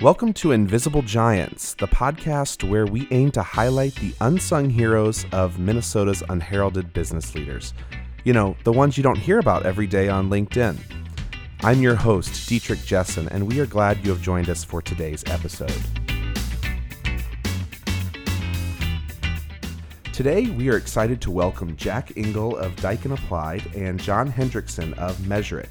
Welcome to Invisible Giants, the podcast where we aim to highlight the unsung heroes of Minnesota's unheralded business leaders. You know, the ones you don't hear about every day on LinkedIn. I'm your host, Dietrich Jessen, and we are glad you have joined us for today's episode. Today, we are excited to welcome Jack Engel of Daikin Applied and John Hendrickson of Measurit.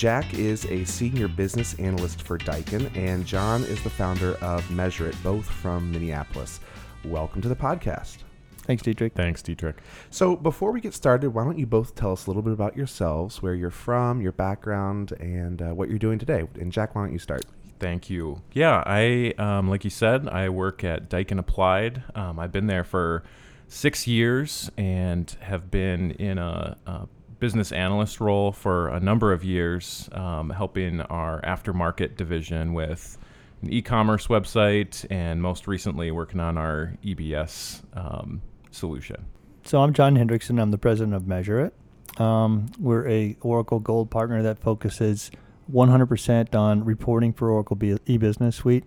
Jack is a senior business analyst for Daikin, and John is the founder of Measurit, both from Minneapolis. Welcome to the podcast. Thanks, Dietrich. Thanks, Dietrich. So, before we get started, why don't you both tell us a little bit about yourselves, where you're from, your background, and uh, what you're doing today? And, Jack, why don't you start? Thank you. Yeah, I, um, like you said, I work at Daikin Applied. Um, I've been there for six years and have been in a, a business analyst role for a number of years, um, helping our aftermarket division with an e-commerce website, and most recently working on our EBS um, solution. So I'm John Hendrickson. I'm the president of Measurit. Um, we're a Oracle Gold partner that focuses 100% on reporting for Oracle e-business suite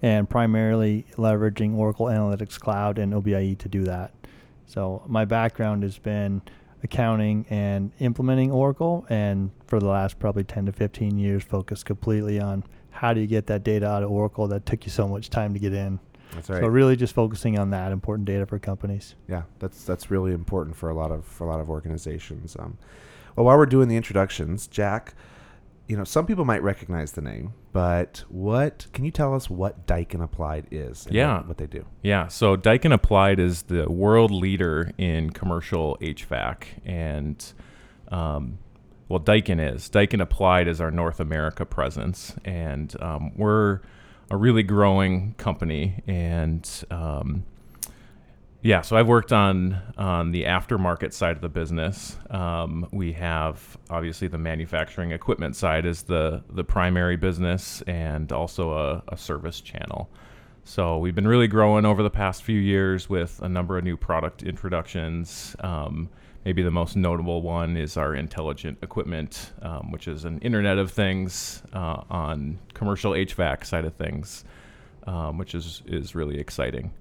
and primarily leveraging Oracle Analytics Cloud and OBIEE to do that. So my background has been accounting and implementing Oracle, and for the last probably 10 to 15 years, focused completely on how do you get that data out of Oracle that took you so much time to get in. That's right. So really, just focusing on that important data for companies. Yeah, that's that's really important for a lot of for a lot of organizations. Um, well, while we're doing the introductions, Jack, you know, some people might recognize the name, but what can you tell us what Daikin Applied is? yeah, what, what, they do. Yeah, so Daikin Applied is the world leader in commercial HVAC, and um, well, Daikin is Daikin Applied is our North America presence, and um, we're a really growing company, and um, yeah, so I've worked on on the aftermarket side of the business. Um, we have obviously the manufacturing equipment side is the the primary business, and also a, a service channel. So we've been really growing over the past few years with a number of new product introductions. Um, maybe the most notable one is our intelligent equipment, um, which is an Internet of Things uh, on commercial HVAC side of things, um, which is is really exciting.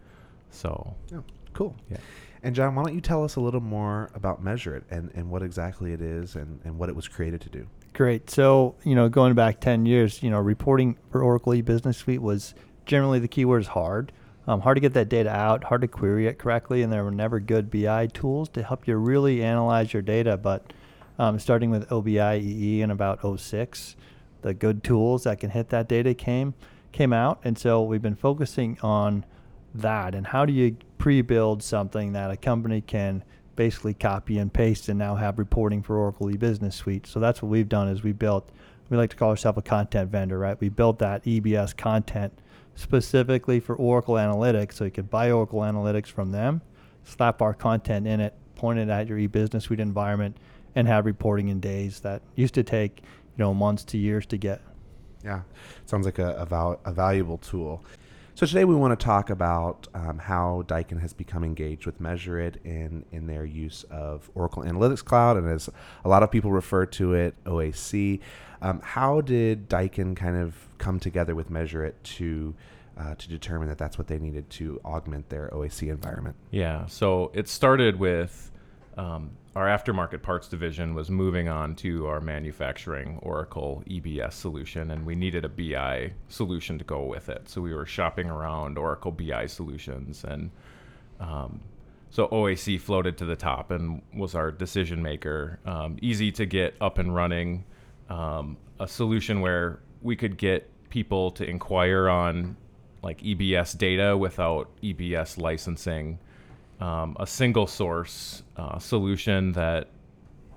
So. Yeah. Cool. Yeah. And John, why don't you tell us a little more about Measurit and, and what exactly it is and, and what it was created to do? Great. So, you know, going back 10 years, you know, reporting for Oracle e-business suite was generally the keyword is hard. Um, hard to get that data out, hard to query it correctly, and there were never good BI tools to help you really analyze your data. But um, starting with OBIEE in about 06, the good tools that can hit that data came came out, and so we've been focusing on that and how do you pre-build something that a company can basically copy and paste and now have reporting for Oracle e-business suite. So that's what we've done is we built we like to call ourselves a content vendor, right? We built that EBS content specifically for Oracle Analytics so you could buy Oracle Analytics from them, slap our content in it, point it at your e-business suite environment and have reporting in days that used to take, you know, months to years to get. Yeah, sounds like a, a, val- a valuable tool. So today we want to talk about um, how Daikin has become engaged with Measurit in, in their use of Oracle Analytics Cloud, and as a lot of people refer to it, OAC. Um, how did Daikin kind of come together with Measurit to uh, to determine that that's what they needed to augment their OAC environment? Yeah, so it started with um, our aftermarket parts division was moving on to our manufacturing Oracle EBS solution, and we needed a BI solution to go with it. So we were shopping around Oracle BI solutions, and um, so OAC floated to the top and was our decision maker. Um, easy to get up and running, um, a solution where we could get people to inquire on like EBS data without EBS licensing um, a single source uh, solution that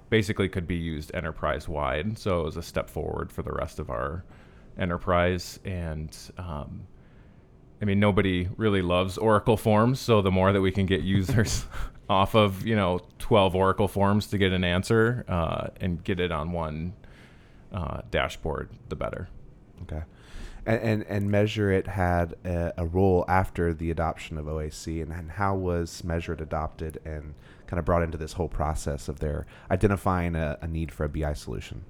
basically could be used enterprise wide. So it was a step forward for the rest of our enterprise. And um, I mean, nobody really loves Oracle forms. So the more that we can get users off of, you know, 12 Oracle forms to get an answer uh, and get it on one uh, dashboard, the better. Okay and, and, and Measurit had a, a, role after the adoption of OAC, and, and how was Measurit adopted and kind of brought into this whole process of their identifying a, a need for a BI solution?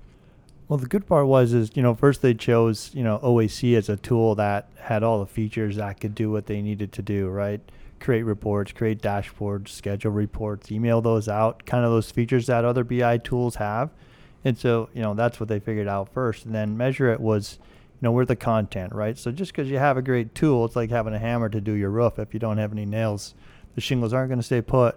Well, the good part was is you know first they chose you know OAC as a tool that had all the features that could do what they needed to do, right? Create reports, create dashboards, schedule reports, email those out, kind of those features that other BI tools have. And so you know that's what they figured out first, and then Measurit was know we're the content, right? So just because you have a great tool, it's like having a hammer to do your roof. If you don't have any nails, the shingles aren't going to stay put.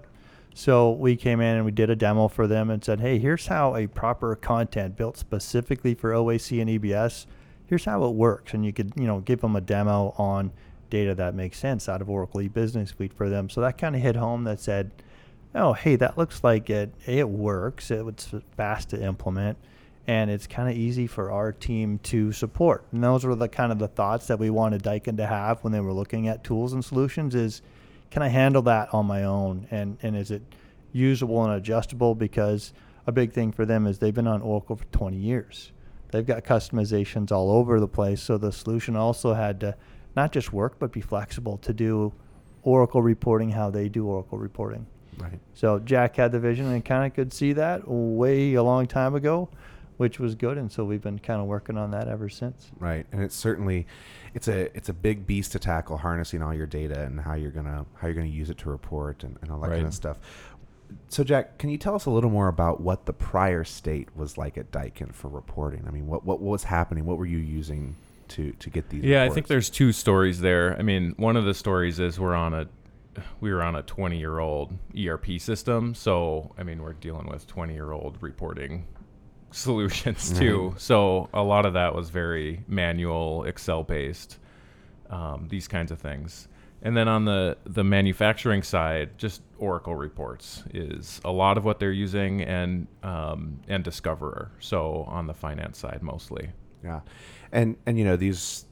So we came in and we did a demo for them and said, hey, here's how a proper content built specifically for OAC and EBS, here's how it works. And you could, you know, give them a demo on data that makes sense out of Oracle e-business suite for them. So that kind of hit home that said, oh, hey, that looks like it, it works. It's fast to implement and it's kind of easy for our team to support. And those were the kind of the thoughts that we wanted Daikin to have when they were looking at tools and solutions is – can I handle that on my own? And and is it usable and adjustable? Because a big thing for them is they've been on Oracle for 20 years. They've got customizations all over the place. So the solution also had to not just work, but be flexible to do Oracle reporting how they do Oracle reporting. Right. So Jack had the vision and kind of could see that way a long time ago which was good. And so we've been kind of working on that ever since. Right, and it's certainly it's a it's a big beast to tackle, harnessing all your data and how you're gonna how you're gonna use it to report and, and all that right. kind of stuff. So Jack, can you tell us a little more about what the prior state was like at Daikin for reporting? I mean, what what, what was happening? What were you using to to get these? Yeah, reports? I think there's two stories there. I mean, one of the stories is we're on a we were on a 20 year old ERP system. So, I mean, we're dealing with 20 year old reporting solutions mm-hmm. too. So a lot of that was very manual, Excel based, um, these kinds of things. And then on the the manufacturing side, just Oracle reports is a lot of what they're using, and um, and Discoverer. So on the finance side, mostly. Yeah, and and you know these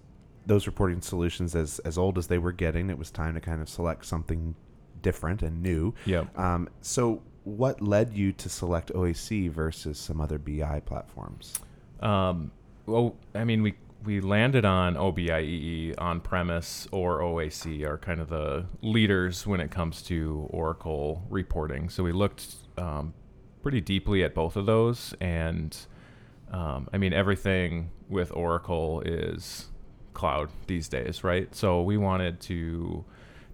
those reporting solutions as as old as they were getting, it was time to kind of select something different and new. Yeah. Um, so what led you to select OAC versus some other BI platforms? Um, well, I mean, we we landed on OBIEE on premise or OAC are kind of the leaders when it comes to Oracle reporting. So we looked um, pretty deeply at both of those, and um, I mean, everything with Oracle is cloud these days, right? So we wanted to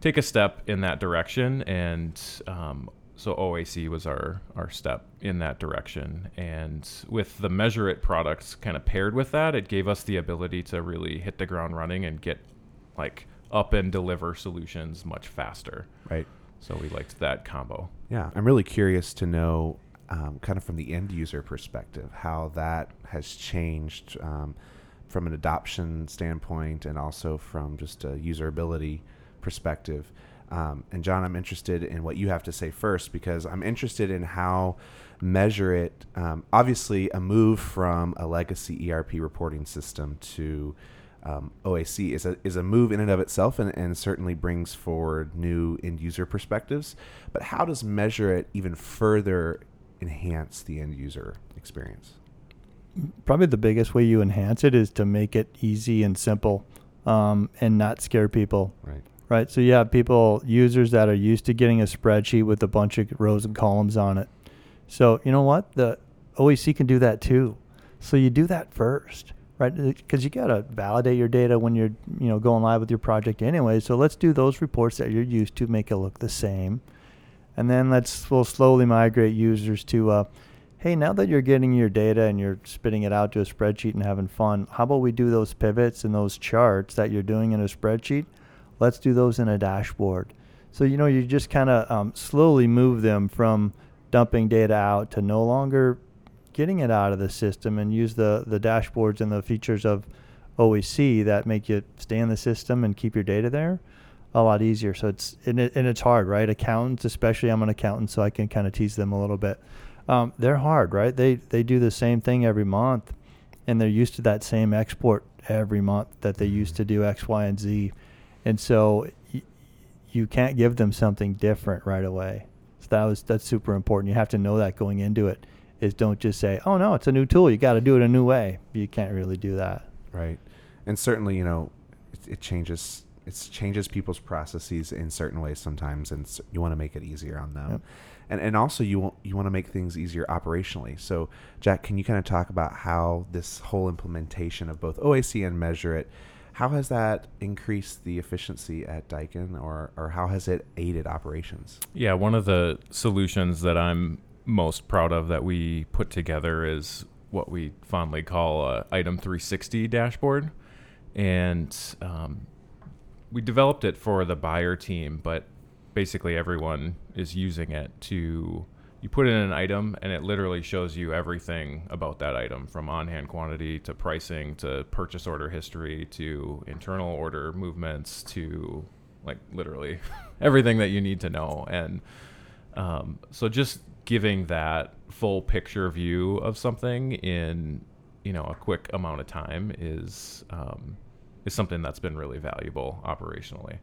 take a step in that direction, and um, so OAC was our our step in that direction, and with the Measurit products kind of paired with that, it gave us the ability to really hit the ground running and get like up and deliver solutions much faster. Right. So we liked that combo. Yeah, I'm really curious to know, um, kind of from the end user perspective, how that has changed um, from an adoption standpoint and also from just a usability perspective. Um, and John, I'm interested in what you have to say first because I'm interested in how Measurit. Um, obviously, a move from a legacy ERP reporting system to um, OAC is a is a move in and of itself, and, and certainly brings forward new end user perspectives. But how does Measurit even further enhance the end user experience? Probably the biggest way you enhance it is to make it easy and simple, um, and not scare people. Right right? So you have people, users that are used to getting a spreadsheet with a bunch of rows and columns on it. So you know what? The OAC can do that too. So you do that first, right? Because you got to validate your data when you're, you know, going live with your project anyway. So let's do those reports that you're used to, make it look the same, and then let's we'll slowly migrate users to, uh, hey, now that you're getting your data and you're spitting it out to a spreadsheet and having fun, how about we do those pivots and those charts that you're doing in a spreadsheet? Let's do those in a dashboard. So, you know, you just kind of um, slowly move them from dumping data out to no longer getting it out of the system and use the, the dashboards and the features of OAC that make you stay in the system and keep your data there a lot easier. So it's and, it, and it's hard, right? Accountants, especially I'm an accountant, so I can kind of tease them a little bit. Um, they're hard, right? They they do the same thing every month, and they're used to that same export every month that they used to do X, Y, and Z and so y- you can't give them something different right away. So that was that's super important. You have to know that going into it. Is don't just say, "Oh no, it's a new tool. You got to do it a new way." You can't really do that. Right, and certainly, you know, it, it changes. It changes people's processes in certain ways sometimes, and you want to make it easier on them. Yep. and and also you want you want to make things easier operationally. So, Jack, can you kind of talk about how this whole implementation of both OAC and Measurit, how has that increased the efficiency at Daikin, or or how has it aided operations? Yeah, one of the solutions that I'm most proud of that we put together is what we fondly call a item 360 dashboard, and um, we developed it for the buyer team, but basically everyone is using it to you put in an item and it literally shows you everything about that item from on-hand quantity to pricing to purchase order history to internal order movements to like literally everything that you need to know. And um, so just giving that full picture view of something in you know a quick amount of time is um, is something that's been really valuable operationally.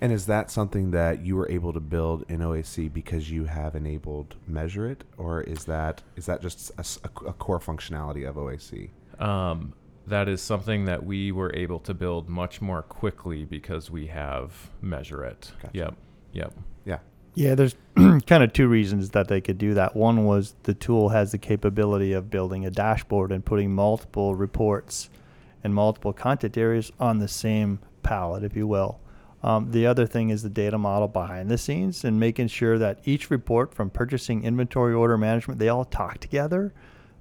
And is that something that you were able to build in OAC because you have enabled Measurit, or is that is that just a, a core functionality of OAC? Um, that is something that we were able to build much more quickly because we have Measurit. Gotcha. Yep. Yep. Yeah. Yeah, there's kind of two reasons that they could do that. One was the tool has the capability of building a dashboard and putting multiple reports and multiple content areas on the same palette, if you will. Um, the other thing is the data model behind the scenes and making sure that each report from purchasing, inventory, order management, they all talk together.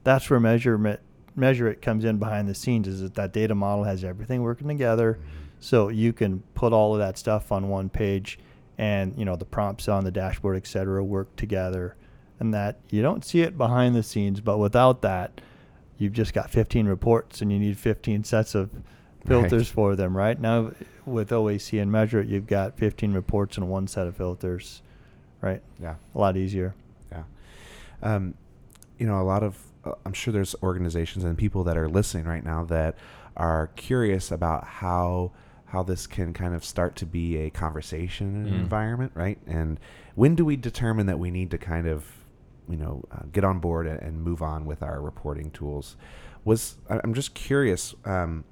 That's where measurement Measurit comes in behind the scenes is that that data model has everything working together so you can put all of that stuff on one page and you know the prompts on the dashboard et cetera work together and that you don't see it behind the scenes but without that you've just got 15 reports and you need 15 sets of filters Right. for them right now with oac and Measurit you've got 15 reports and one set of filters right Yeah. a lot easier Yeah. Um, you know, a lot of, uh, I'm sure there's organizations and people that are listening right now that are curious about how how this can kind of start to be a conversation in an Mm. environment, right? And when do we determine that we need to kind of, you know, uh, get on board and, and move on with our reporting tools? Was I'm just curious. Um,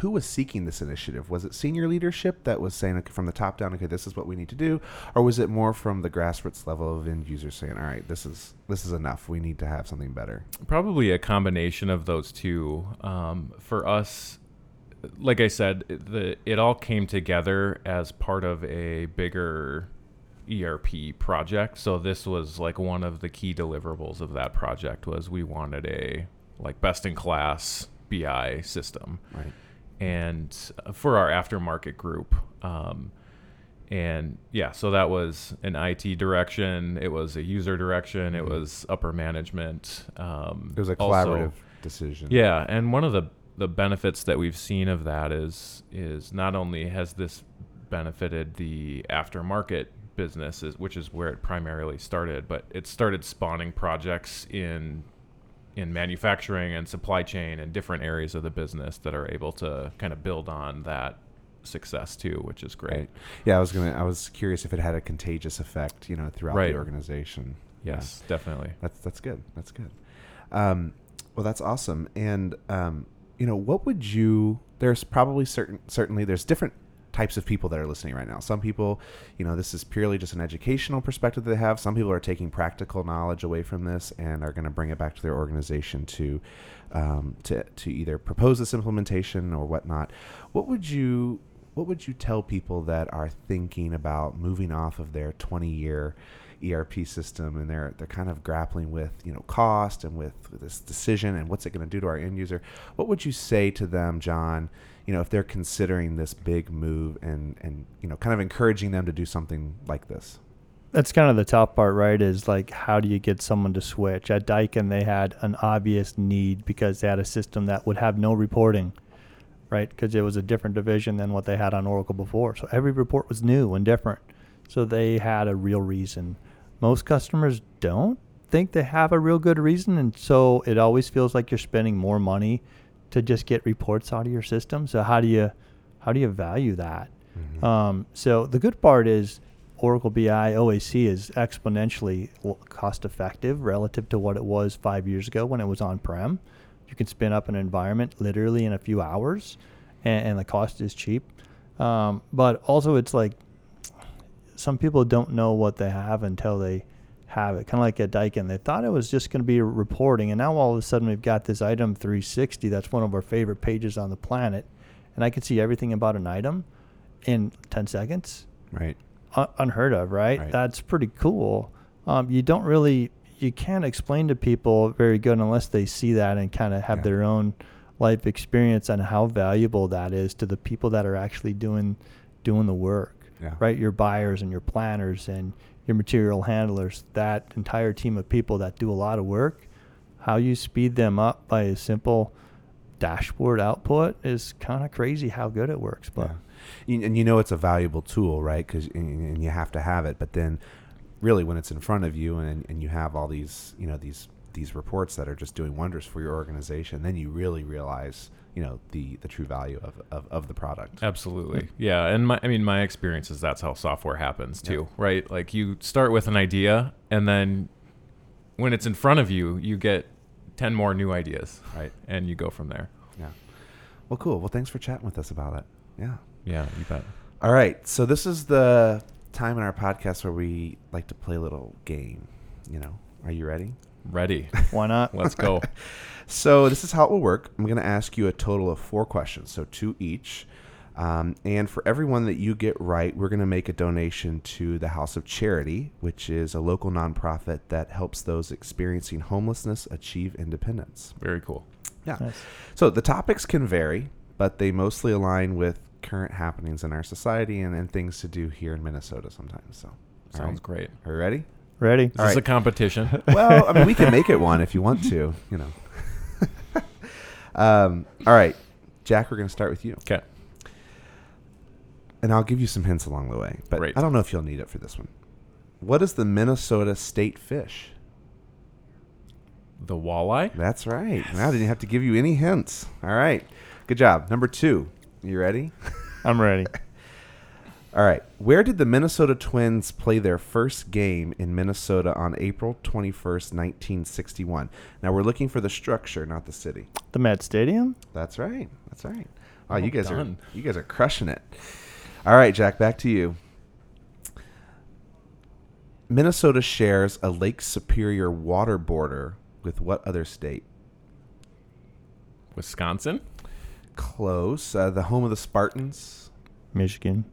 who was seeking this initiative? Was it senior leadership that was saying okay, from the top down, okay, this is what we need to do, or was it more from the grassroots level of end users saying, all right, this is this is enough. We need to have something better. Probably a combination of those two. Um, for us, like I said, the it all came together as part of a bigger ERP project. So this was like one of the key deliverables of that project was we wanted a like best in class BI system Right. and uh, for our aftermarket group. Um, and yeah, so that was an IT direction. It was a user direction. It Mhm. was upper management. Um, It was a also- collaborative decision. yeah, and one of the the benefits that we've seen of that is is not only has this benefited the aftermarket businesses, which is where it primarily started, but it started spawning projects in in manufacturing and supply chain and different areas of the business that are able to kind of build on that success too, which is great. Right. Yeah, I was gonna. I was curious if it had a contagious effect, you know, throughout Right. the organization. Yeah. Yes, definitely. That's that's good. That's good. Um, well, that's awesome. And um, you know, what would you? There's probably certain certainly there's different types of people that are listening right now. Some people, you know, this is purely just an educational perspective that they have. Some people are taking practical knowledge away from this and are going to bring it back to their organization to um, to to either propose this implementation or whatnot. What would you what would you tell people that are thinking about moving off of their 20 year ERP system and they're they're kind of grappling with you know cost and with this decision and what's it going to do to our end user? What would you say to them, John? You know, if they're considering this big move and and you know, kind of encouraging them to do something like this. that's kind of the tough part, right? Is like, how do you get someone to switch? At Daikin, they had an obvious need because they had a system that would have no reporting, right? Because it was a different division than what they had on Oracle before. So every report was new and different. So they had a real reason. Most customers don't think they have a real good reason. And so it always feels like you're spending more money to just get reports out of your system. So how do you, how do you value that? Um, so the good part is Oracle BI OAC is exponentially cost effective relative to what it was five years ago when it was on prem. You can spin up an environment literally in a few hours, and, and the cost is cheap. Um, but also, it's like some people don't know what they have until they have it. Kind of like at Daikin, they thought it was just going to be reporting, and now all of a sudden we've got this item 360. That's one of our favorite pages on the planet, and I can see everything about an item in 10 seconds. Right. Un- unheard of, right? Right. That's pretty cool. Um, you don't really, you can't explain to people very good unless they see that and kind of have Yeah. their own life experience on how valuable that is to the people that are actually doing doing the work Yeah. right? Your buyers and your planners and your material handlers, that entire team of people that do a lot of work, how you speed them up by a simple dashboard output is kind of crazy how good it works. But Yeah. And you know it's a valuable tool, right? Because and you have to have it. But then, really, when it's in front of you and, and you have all these, you know, these these reports that are just doing wonders for your organization, then you really realize, you know, the the true value of of, of the product. Absolutely. Yeah. And my, I mean, my experience is that's how software happens Yeah. too, right? Like you start with an idea and then when it's in front of you, you get 10 more new ideas, Right. And you go from there. Yeah. Well, cool. Well, thanks for chatting with us about it. Yeah. Yeah, you bet. All right. So this is the time in our podcast where we like to play a little game. You know, are you ready? Ready. why not? Let's go. So this is how it will work. I'm going to ask you a total of four questions, so two each. Um, and for everyone that you get right, we're going to make a donation to the House of Charity, which is a local nonprofit that helps those experiencing homelessness achieve independence. Very cool. Yeah. Nice. So the topics can vary, but they mostly align with current happenings in our society and, and things to do here in Minnesota sometimes. So, Sounds right. great. Are you ready? Ready? Is All this right. a competition? Well, I mean, we can make it one if you want to, you know. um, all right, Jack, we're going to start with you. Okay. And I'll give you some hints along the way, but Great. I don't know if you'll need it for this one. What is the Minnesota state fish? The walleye? That's right. Now I didn't have to give you any hints. All right. Good job. Number two. You ready? I'm ready. All right. Where did the Minnesota Twins play their first game in Minnesota on April 21st, 1961? Now we're looking for the structure, not the city. The Met Stadium? That's right. That's right. Oh, Well you guys done. are you guys are crushing it. All right, Jack, back to you. Minnesota shares a Lake Superior water border with what other state? Wisconsin? Close. Uh, the home of the Spartans. Michigan.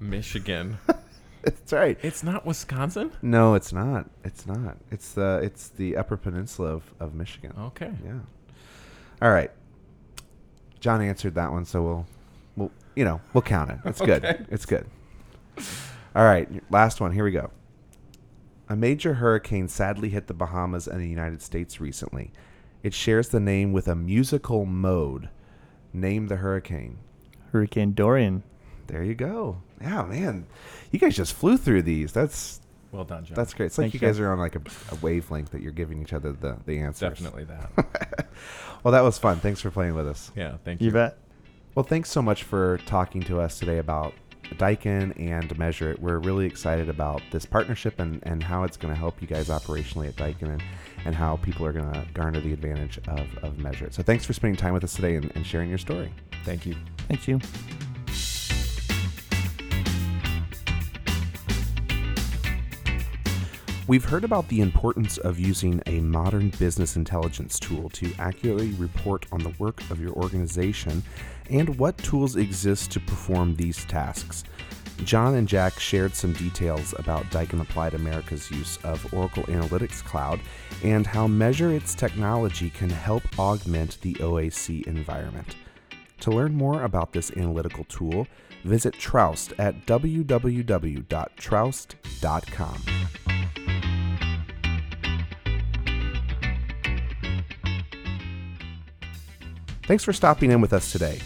Michigan. That's right. it's not Wisconsin? No, it's not. It's not. It's the it's the Upper Peninsula of, of Michigan. Okay. Yeah. All right. John answered that one, so we'll we'll you know we'll count it. It's good. It's good. All right, last one. Here we go. A major hurricane sadly hit the Bahamas and the United States recently. It shares the name with a musical mode. Name the hurricane. Hurricane Dorian. There you go. Yeah, man. You guys just flew through these. That's Well done, John. that's great. It's like Thank you you. guys are on like a, a wavelength that you're giving each other the, the answers. definitely that. well, that was fun. Thanks for playing with us. Yeah, thank you. You bet. Well, thanks so much for talking to us today about Daikin and Measurit. We're really excited about this partnership and, and how it's going to help you guys operationally at Daikin and, and how people are going to garner the advantage of, of Measurit. So thanks for spending time with us today and, and sharing your story. Thank you. Thanks, you. We've heard about the importance of using a modern business intelligence tool to accurately report on the work of your organization and what tools exist to perform these tasks. John and Jack shared some details about Daikin Applied America's use of Oracle Analytics Cloud and how Measurit's technology can help augment the OAC environment. To learn more about this analytical tool, visit Troust at www.troust.com. Thanks for stopping in with us today.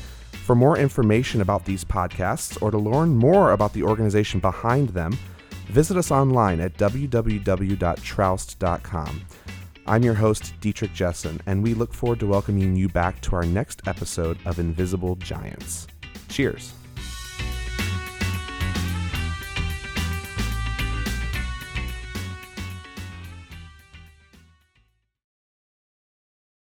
For more information about these podcasts or to learn more about the organization behind them, visit us online at www.troust.com. I'm your host, Dietrich Jessen, and we look forward to welcoming you back to our next episode of Invisible Giants. Cheers.